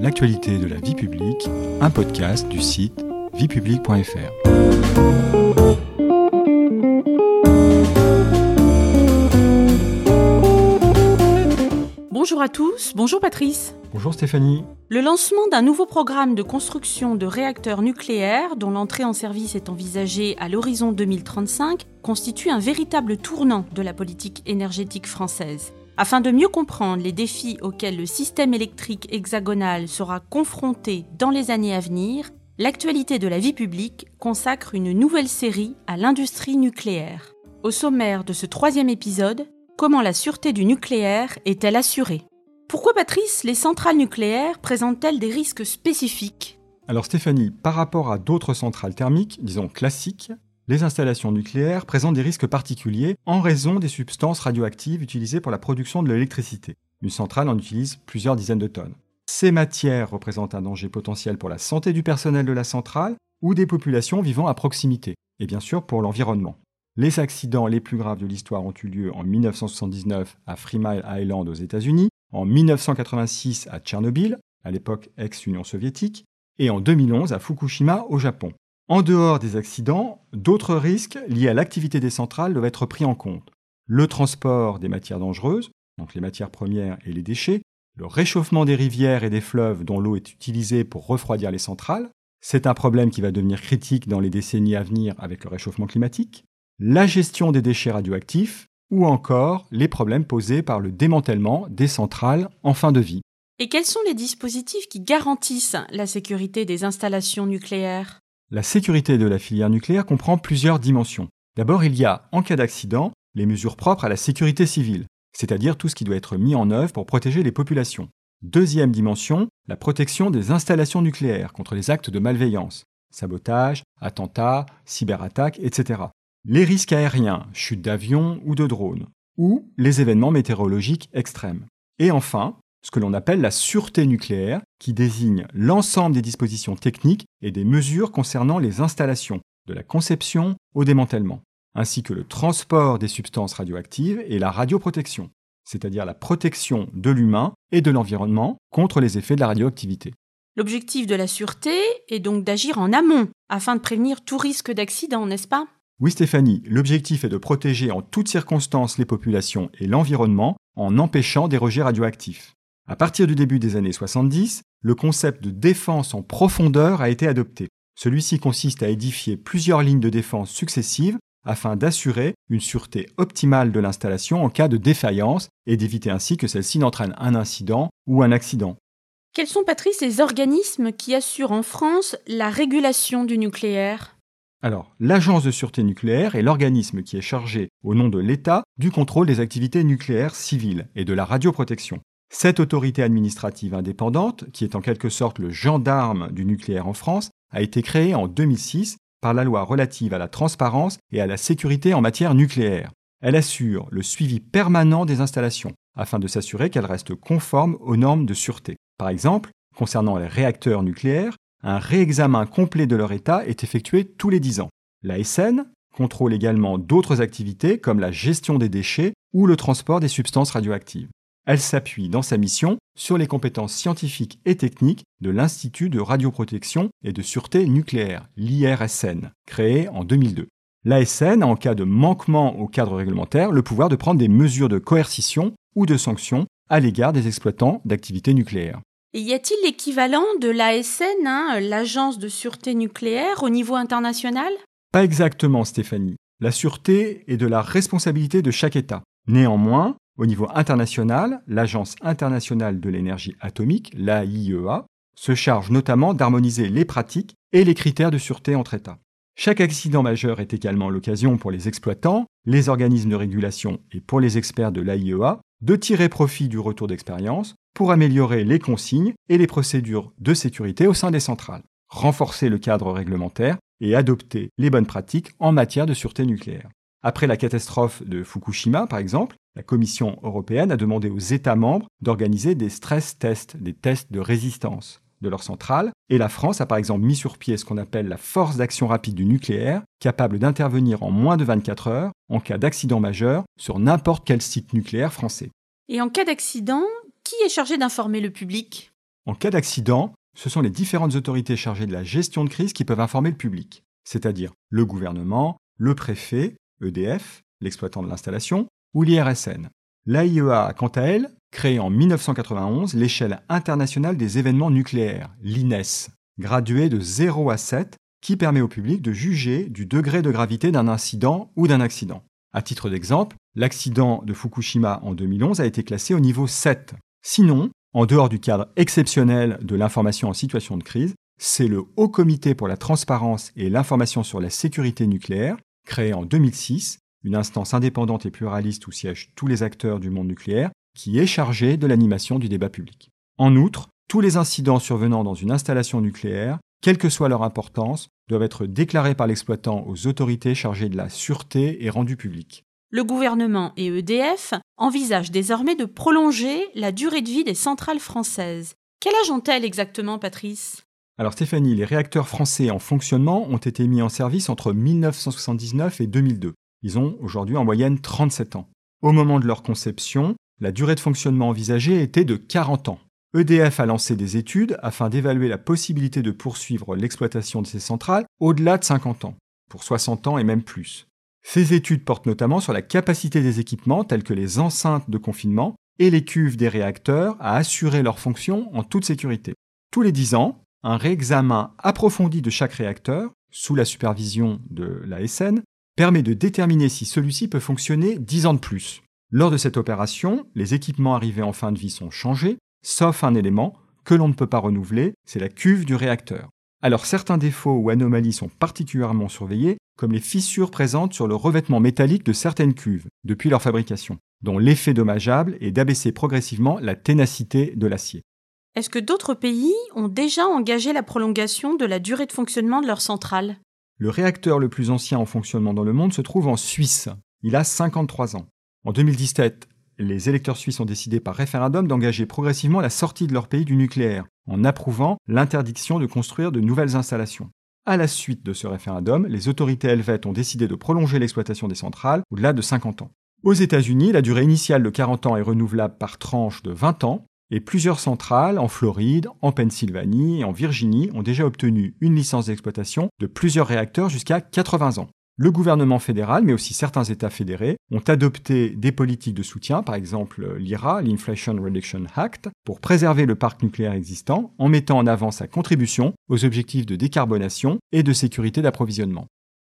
l'actualité de la vie publique, un podcast du site viepublique.fr. Bonjour à tous, bonjour Patrice. Bonjour Stéphanie. Le lancement d'un nouveau programme de construction de réacteurs nucléaires, dont l'entrée en service est envisagée à l'horizon 2035, constitue un véritable tournant de la politique énergétique française. Afin de mieux comprendre les défis auxquels le système électrique hexagonal sera confronté dans les années à venir, l'actualité de la vie publique consacre une nouvelle série à l'industrie nucléaire. Au sommaire de ce troisième épisode, comment la sûreté du nucléaire est-elle assurée? Pourquoi, Patrice, les centrales nucléaires présentent-elles des risques spécifiques? Alors Stéphanie, par rapport à d'autres centrales thermiques, disons classiques, les installations nucléaires présentent des risques particuliers en raison des substances radioactives utilisées pour la production de l'électricité. Une centrale en utilise plusieurs dizaines de tonnes. Ces matières représentent un danger potentiel pour la santé du personnel de la centrale ou des populations vivant à proximité, et bien sûr pour l'environnement. Les accidents les plus graves de l'histoire ont eu lieu en 1979 à Three Mile Island aux États-Unis, en 1986 à Tchernobyl, à l'époque ex-Union soviétique, et en 2011 à Fukushima au Japon. En dehors des accidents, d'autres risques liés à l'activité des centrales doivent être pris en compte. Le transport des matières dangereuses, donc les matières premières et les déchets, le réchauffement des rivières et des fleuves dont l'eau est utilisée pour refroidir les centrales, c'est un problème qui va devenir critique dans les décennies à venir avec le réchauffement climatique, la gestion des déchets radioactifs ou encore les problèmes posés par le démantèlement des centrales en fin de vie. Et quels sont les dispositifs qui garantissent la sécurité des installations nucléaires? La sécurité de la filière nucléaire comprend plusieurs dimensions. D'abord, il y a, en cas d'accident, les mesures propres à la sécurité civile, c'est-à-dire tout ce qui doit être mis en œuvre pour protéger les populations. Deuxième dimension, la protection des installations nucléaires contre les actes de malveillance, sabotage, attentats, cyberattaques, etc les risques aériens, chutes d'avions ou de drones, ou les événements météorologiques extrêmes. Et enfin, ce que l'on appelle la sûreté nucléaire, qui désigne l'ensemble des dispositions techniques et des mesures concernant les installations, de la conception au démantèlement, ainsi que le transport des substances radioactives et la radioprotection, c'est-à-dire la protection de l'humain et de l'environnement contre les effets de la radioactivité. L'objectif de la sûreté est donc d'agir en amont, afin de prévenir tout risque d'accident, n'est-ce pas? Oui Stéphanie, l'objectif est de protéger en toutes circonstances les populations et l'environnement en empêchant des rejets radioactifs. À partir du début des années 70, le concept de défense en profondeur a été adopté. Celui-ci consiste à édifier plusieurs lignes de défense successives afin d'assurer une sûreté optimale de l'installation en cas de défaillance et d'éviter ainsi que celle-ci n'entraîne un incident ou un accident. Quels sont, Patrice, les organismes qui assurent en France la régulation du nucléaire? Alors, l'Agence de sûreté nucléaire est l'organisme qui est chargé, au nom de l'État, du contrôle des activités nucléaires civiles et de la radioprotection. Cette autorité administrative indépendante, qui est en quelque sorte le gendarme du nucléaire en France, a été créée en 2006 par la loi relative à la transparence et à la sécurité en matière nucléaire. Elle assure le suivi permanent des installations, afin de s'assurer qu'elles restent conformes aux normes de sûreté. Par exemple, concernant les réacteurs nucléaires, un réexamen complet de leur état est effectué tous les 10 ans. La SN contrôle également d'autres activités comme la gestion des déchets ou le transport des substances radioactives. Elle s'appuie dans sa mission sur les compétences scientifiques et techniques de l'Institut de radioprotection et de sûreté nucléaire, l'IRSN, créé en 2002. L'ASN a en cas de manquement au cadre réglementaire le pouvoir de prendre des mesures de coercition ou de sanction à l'égard des exploitants d'activités nucléaires. Et y a-t-il l'équivalent de l'ASN, hein, l'Agence de sûreté nucléaire, au niveau international? Pas exactement, Stéphanie. La sûreté est de la responsabilité de chaque État. Néanmoins, au niveau international, l'Agence internationale de l'énergie atomique, l'AIEA, se charge notamment d'harmoniser les pratiques et les critères de sûreté entre États. Chaque accident majeur est également l'occasion pour les exploitants, les organismes de régulation et pour les experts de l'AIEA de tirer profit du retour d'expérience pour améliorer les consignes et les procédures de sécurité au sein des centrales, renforcer le cadre réglementaire et adopter les bonnes pratiques en matière de sûreté nucléaire. Après la catastrophe de Fukushima, par exemple, la Commission européenne a demandé aux États membres d'organiser des stress tests, des tests de résistance de leurs centrales, et la France a par exemple mis sur pied ce qu'on appelle la force d'action rapide du nucléaire, capable d'intervenir en moins de 24 heures en cas d'accident majeur sur n'importe quel site nucléaire français. Et en cas d'accident, qui est chargé d'informer le public? En cas d'accident, ce sont les différentes autorités chargées de la gestion de crise qui peuvent informer le public, c'est-à-dire le gouvernement, le préfet, EDF, l'exploitant de l'installation, ou l'IRSN. L'AIEA a quant à elle créé en 1991 l'échelle internationale des événements nucléaires, l'INES, graduée de 0 à 7, qui permet au public de juger du degré de gravité d'un incident ou d'un accident. À titre d'exemple, l'accident de Fukushima en 2011 a été classé au niveau 7. Sinon, en dehors du cadre exceptionnel de l'information en situation de crise, c'est le Haut Comité pour la transparence et l'information sur la sécurité nucléaire, créé en 2006, une instance indépendante et pluraliste où siègent tous les acteurs du monde nucléaire, qui est chargé de l'animation du débat public. En outre, tous les incidents survenant dans une installation nucléaire, quelle que soit leur importance, doivent être déclarés par l'exploitant aux autorités chargées de la sûreté et rendus publics. Le gouvernement et EDF envisagent désormais de prolonger la durée de vie des centrales françaises. Quel âge ont-elles exactement, Patrice? Alors Stéphanie, les réacteurs français en fonctionnement ont été mis en service entre 1979 et 2002. Ils ont aujourd'hui en moyenne 37 ans. Au moment de leur conception, la durée de fonctionnement envisagée était de 40 ans. EDF a lancé des études afin d'évaluer la possibilité de poursuivre l'exploitation de ces centrales au-delà de 50 ans, pour 60 ans et même plus. Ces études portent notamment sur la capacité des équipements tels que les enceintes de confinement et les cuves des réacteurs à assurer leur fonction en toute sécurité. Tous les 10 ans, un réexamen approfondi de chaque réacteur, sous la supervision de la SN, permet de déterminer si celui-ci peut fonctionner 10 ans de plus. Lors de cette opération, les équipements arrivés en fin de vie sont changés, sauf un élément que l'on ne peut pas renouveler, c'est la cuve du réacteur. Alors certains défauts ou anomalies sont particulièrement surveillés, comme les fissures présentes sur le revêtement métallique de certaines cuves depuis leur fabrication, dont l'effet dommageable est d'abaisser progressivement la ténacité de l'acier. Est-ce que d'autres pays ont déjà engagé la prolongation de la durée de fonctionnement de leurs centrales Le réacteur le plus ancien en fonctionnement dans le monde se trouve en Suisse. Il a 53 ans. En 2017, les électeurs suisses ont décidé par référendum d'engager progressivement la sortie de leur pays du nucléaire, en approuvant l'interdiction de construire de nouvelles installations. À la suite de ce référendum, les autorités helvètes ont décidé de prolonger l'exploitation des centrales au-delà de 50 ans. Aux États-Unis, la durée initiale de 40 ans est renouvelable par tranche de 20 ans, et plusieurs centrales en Floride, en Pennsylvanie et en Virginie ont déjà obtenu une licence d'exploitation de plusieurs réacteurs jusqu'à 80 ans. Le gouvernement fédéral, mais aussi certains États fédérés, ont adopté des politiques de soutien, par exemple l'IRA, l'Inflation Reduction Act, pour préserver le parc nucléaire existant en mettant en avant sa contribution aux objectifs de décarbonation et de sécurité d'approvisionnement.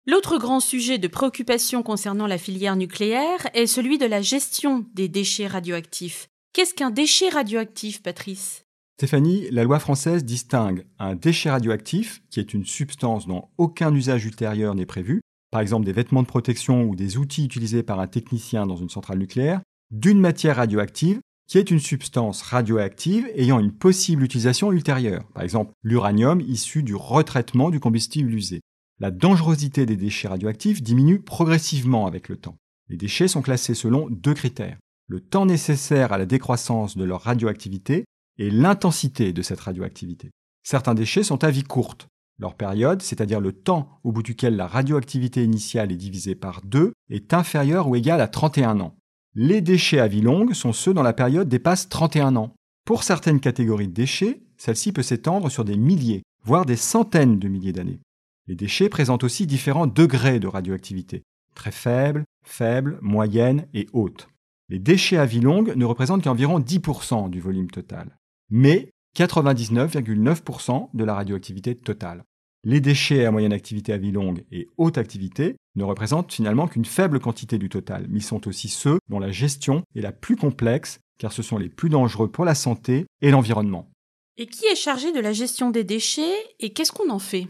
L'autre grand sujet de préoccupation concernant la filière nucléaire est celui de la gestion des déchets radioactifs. Qu'est-ce qu'un déchet radioactif, Patrice? Stéphanie, la loi française distingue un déchet radioactif, qui est une substance dont aucun usage ultérieur n'est prévu, par exemple des vêtements de protection ou des outils utilisés par un technicien dans une centrale nucléaire, d'une matière radioactive qui est une substance radioactive ayant une possible utilisation ultérieure, par exemple l'uranium issu du retraitement du combustible usé. La dangerosité des déchets radioactifs diminue progressivement avec le temps. Les déchets sont classés selon deux critères. Le temps nécessaire à la décroissance de leur radioactivité et l'intensité de cette radioactivité. Certains déchets sont à vie courte, leur période, c'est-à-dire le temps au bout duquel la radioactivité initiale est divisée par 2, est inférieure ou égale à 31 ans. Les déchets à vie longue sont ceux dont la période dépasse 31 ans. Pour certaines catégories de déchets, celle-ci peut s'étendre sur des milliers, voire des centaines de milliers d'années. Les déchets présentent aussi différents degrés de radioactivité, très faibles, faibles, moyennes et hautes. Les déchets à vie longue ne représentent qu'environ 10% du volume total. Mais 99,9% de la radioactivité totale. Les déchets à moyenne activité à vie longue et haute activité ne représentent finalement qu'une faible quantité du total, mais ils sont aussi ceux dont la gestion est la plus complexe car ce sont les plus dangereux pour la santé et l'environnement. Et qui est chargé de la gestion des déchets et qu'est-ce qu'on en fait?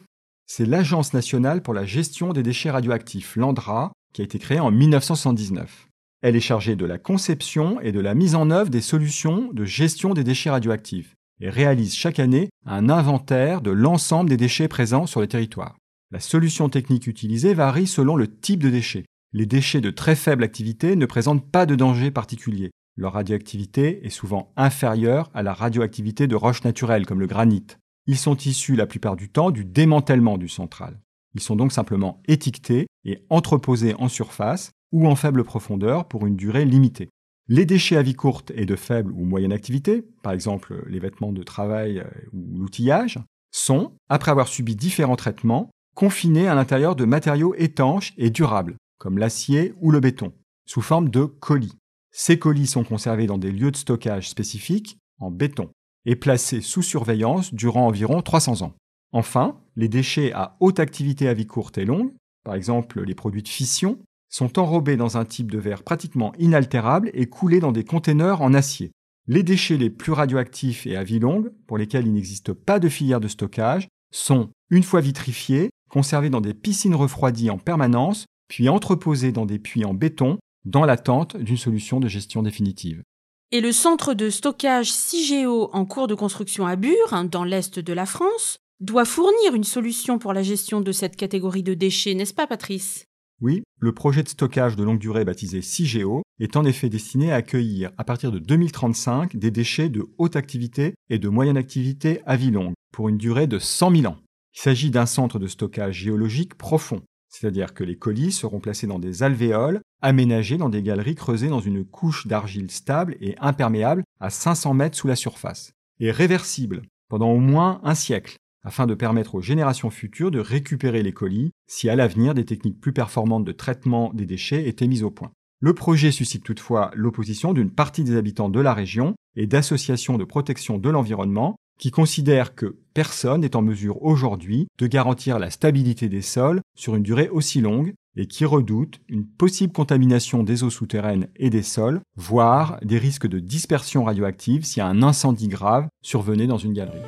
C'est l'Agence nationale pour la gestion des déchets radioactifs, l'ANDRA, qui a été créée en 1979. Elle est chargée de la conception et de la mise en œuvre des solutions de gestion des déchets radioactifs et réalise chaque année un inventaire de l'ensemble des déchets présents sur le territoire. La solution technique utilisée varie selon le type de déchets. Les déchets de très faible activité ne présentent pas de danger particulier. Leur radioactivité est souvent inférieure à la radioactivité de roches naturelles comme le granit. Ils sont issus la plupart du temps du démantèlement du central. Ils sont donc simplement étiquetés et entreposés en surface ou en faible profondeur pour une durée limitée. Les déchets à vie courte et de faible ou moyenne activité, par exemple les vêtements de travail euh, ou l'outillage, sont, après avoir subi différents traitements, confinés à l'intérieur de matériaux étanches et durables, comme l'acier ou le béton, sous forme de colis. Ces colis sont conservés dans des lieux de stockage spécifiques, en béton, et placés sous surveillance durant environ 300 ans. Enfin, les déchets à haute activité à vie courte et longue, par exemple les produits de fission, sont enrobés dans un type de verre pratiquement inaltérable et coulés dans des conteneurs en acier. Les déchets les plus radioactifs et à vie longue, pour lesquels il n'existe pas de filière de stockage, sont, une fois vitrifiés, conservés dans des piscines refroidies en permanence, puis entreposés dans des puits en béton, dans l'attente d'une solution de gestion définitive. Et le centre de stockage CIGEO en cours de construction à Bure, hein, dans l'est de la France, doit fournir une solution pour la gestion de cette catégorie de déchets, n'est-ce pas Patrice? Oui, le projet de stockage de longue durée baptisé CIGEO est en effet destiné à accueillir à partir de 2035 des déchets de haute activité et de moyenne activité à vie longue pour une durée de 100 000 ans. Il s'agit d'un centre de stockage géologique profond, c'est-à-dire que les colis seront placés dans des alvéoles aménagés dans des galeries creusées dans une couche d'argile stable et imperméable à 500 mètres sous la surface, et réversibles pendant au moins un siècle, afin de permettre aux générations futures de récupérer les colis si à l'avenir des techniques plus performantes de traitement des déchets étaient mises au point. Le projet suscite toutefois l'opposition d'une partie des habitants de la région et d'associations de protection de l'environnement qui considèrent que personne n'est en mesure aujourd'hui de garantir la stabilité des sols sur une durée aussi longue et qui redoutent une possible contamination des eaux souterraines et des sols, voire des risques de dispersion radioactive si un incendie grave survenait dans une galerie.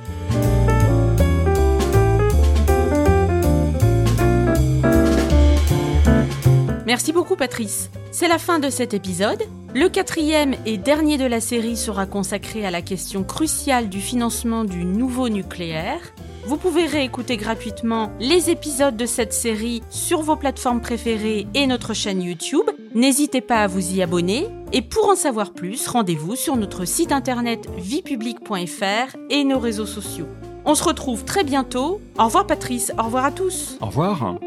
Merci beaucoup Patrice. C'est la fin de cet épisode. Le quatrième et dernier de la série sera consacré à la question cruciale du financement du nouveau nucléaire. Vous pouvez réécouter gratuitement les épisodes de cette série sur vos plateformes préférées et notre chaîne YouTube. N'hésitez pas à vous y abonner. Et pour en savoir plus, rendez-vous sur notre site internet viepublic.fr et nos réseaux sociaux. On se retrouve très bientôt. Au revoir Patrice, au revoir à tous. Au revoir.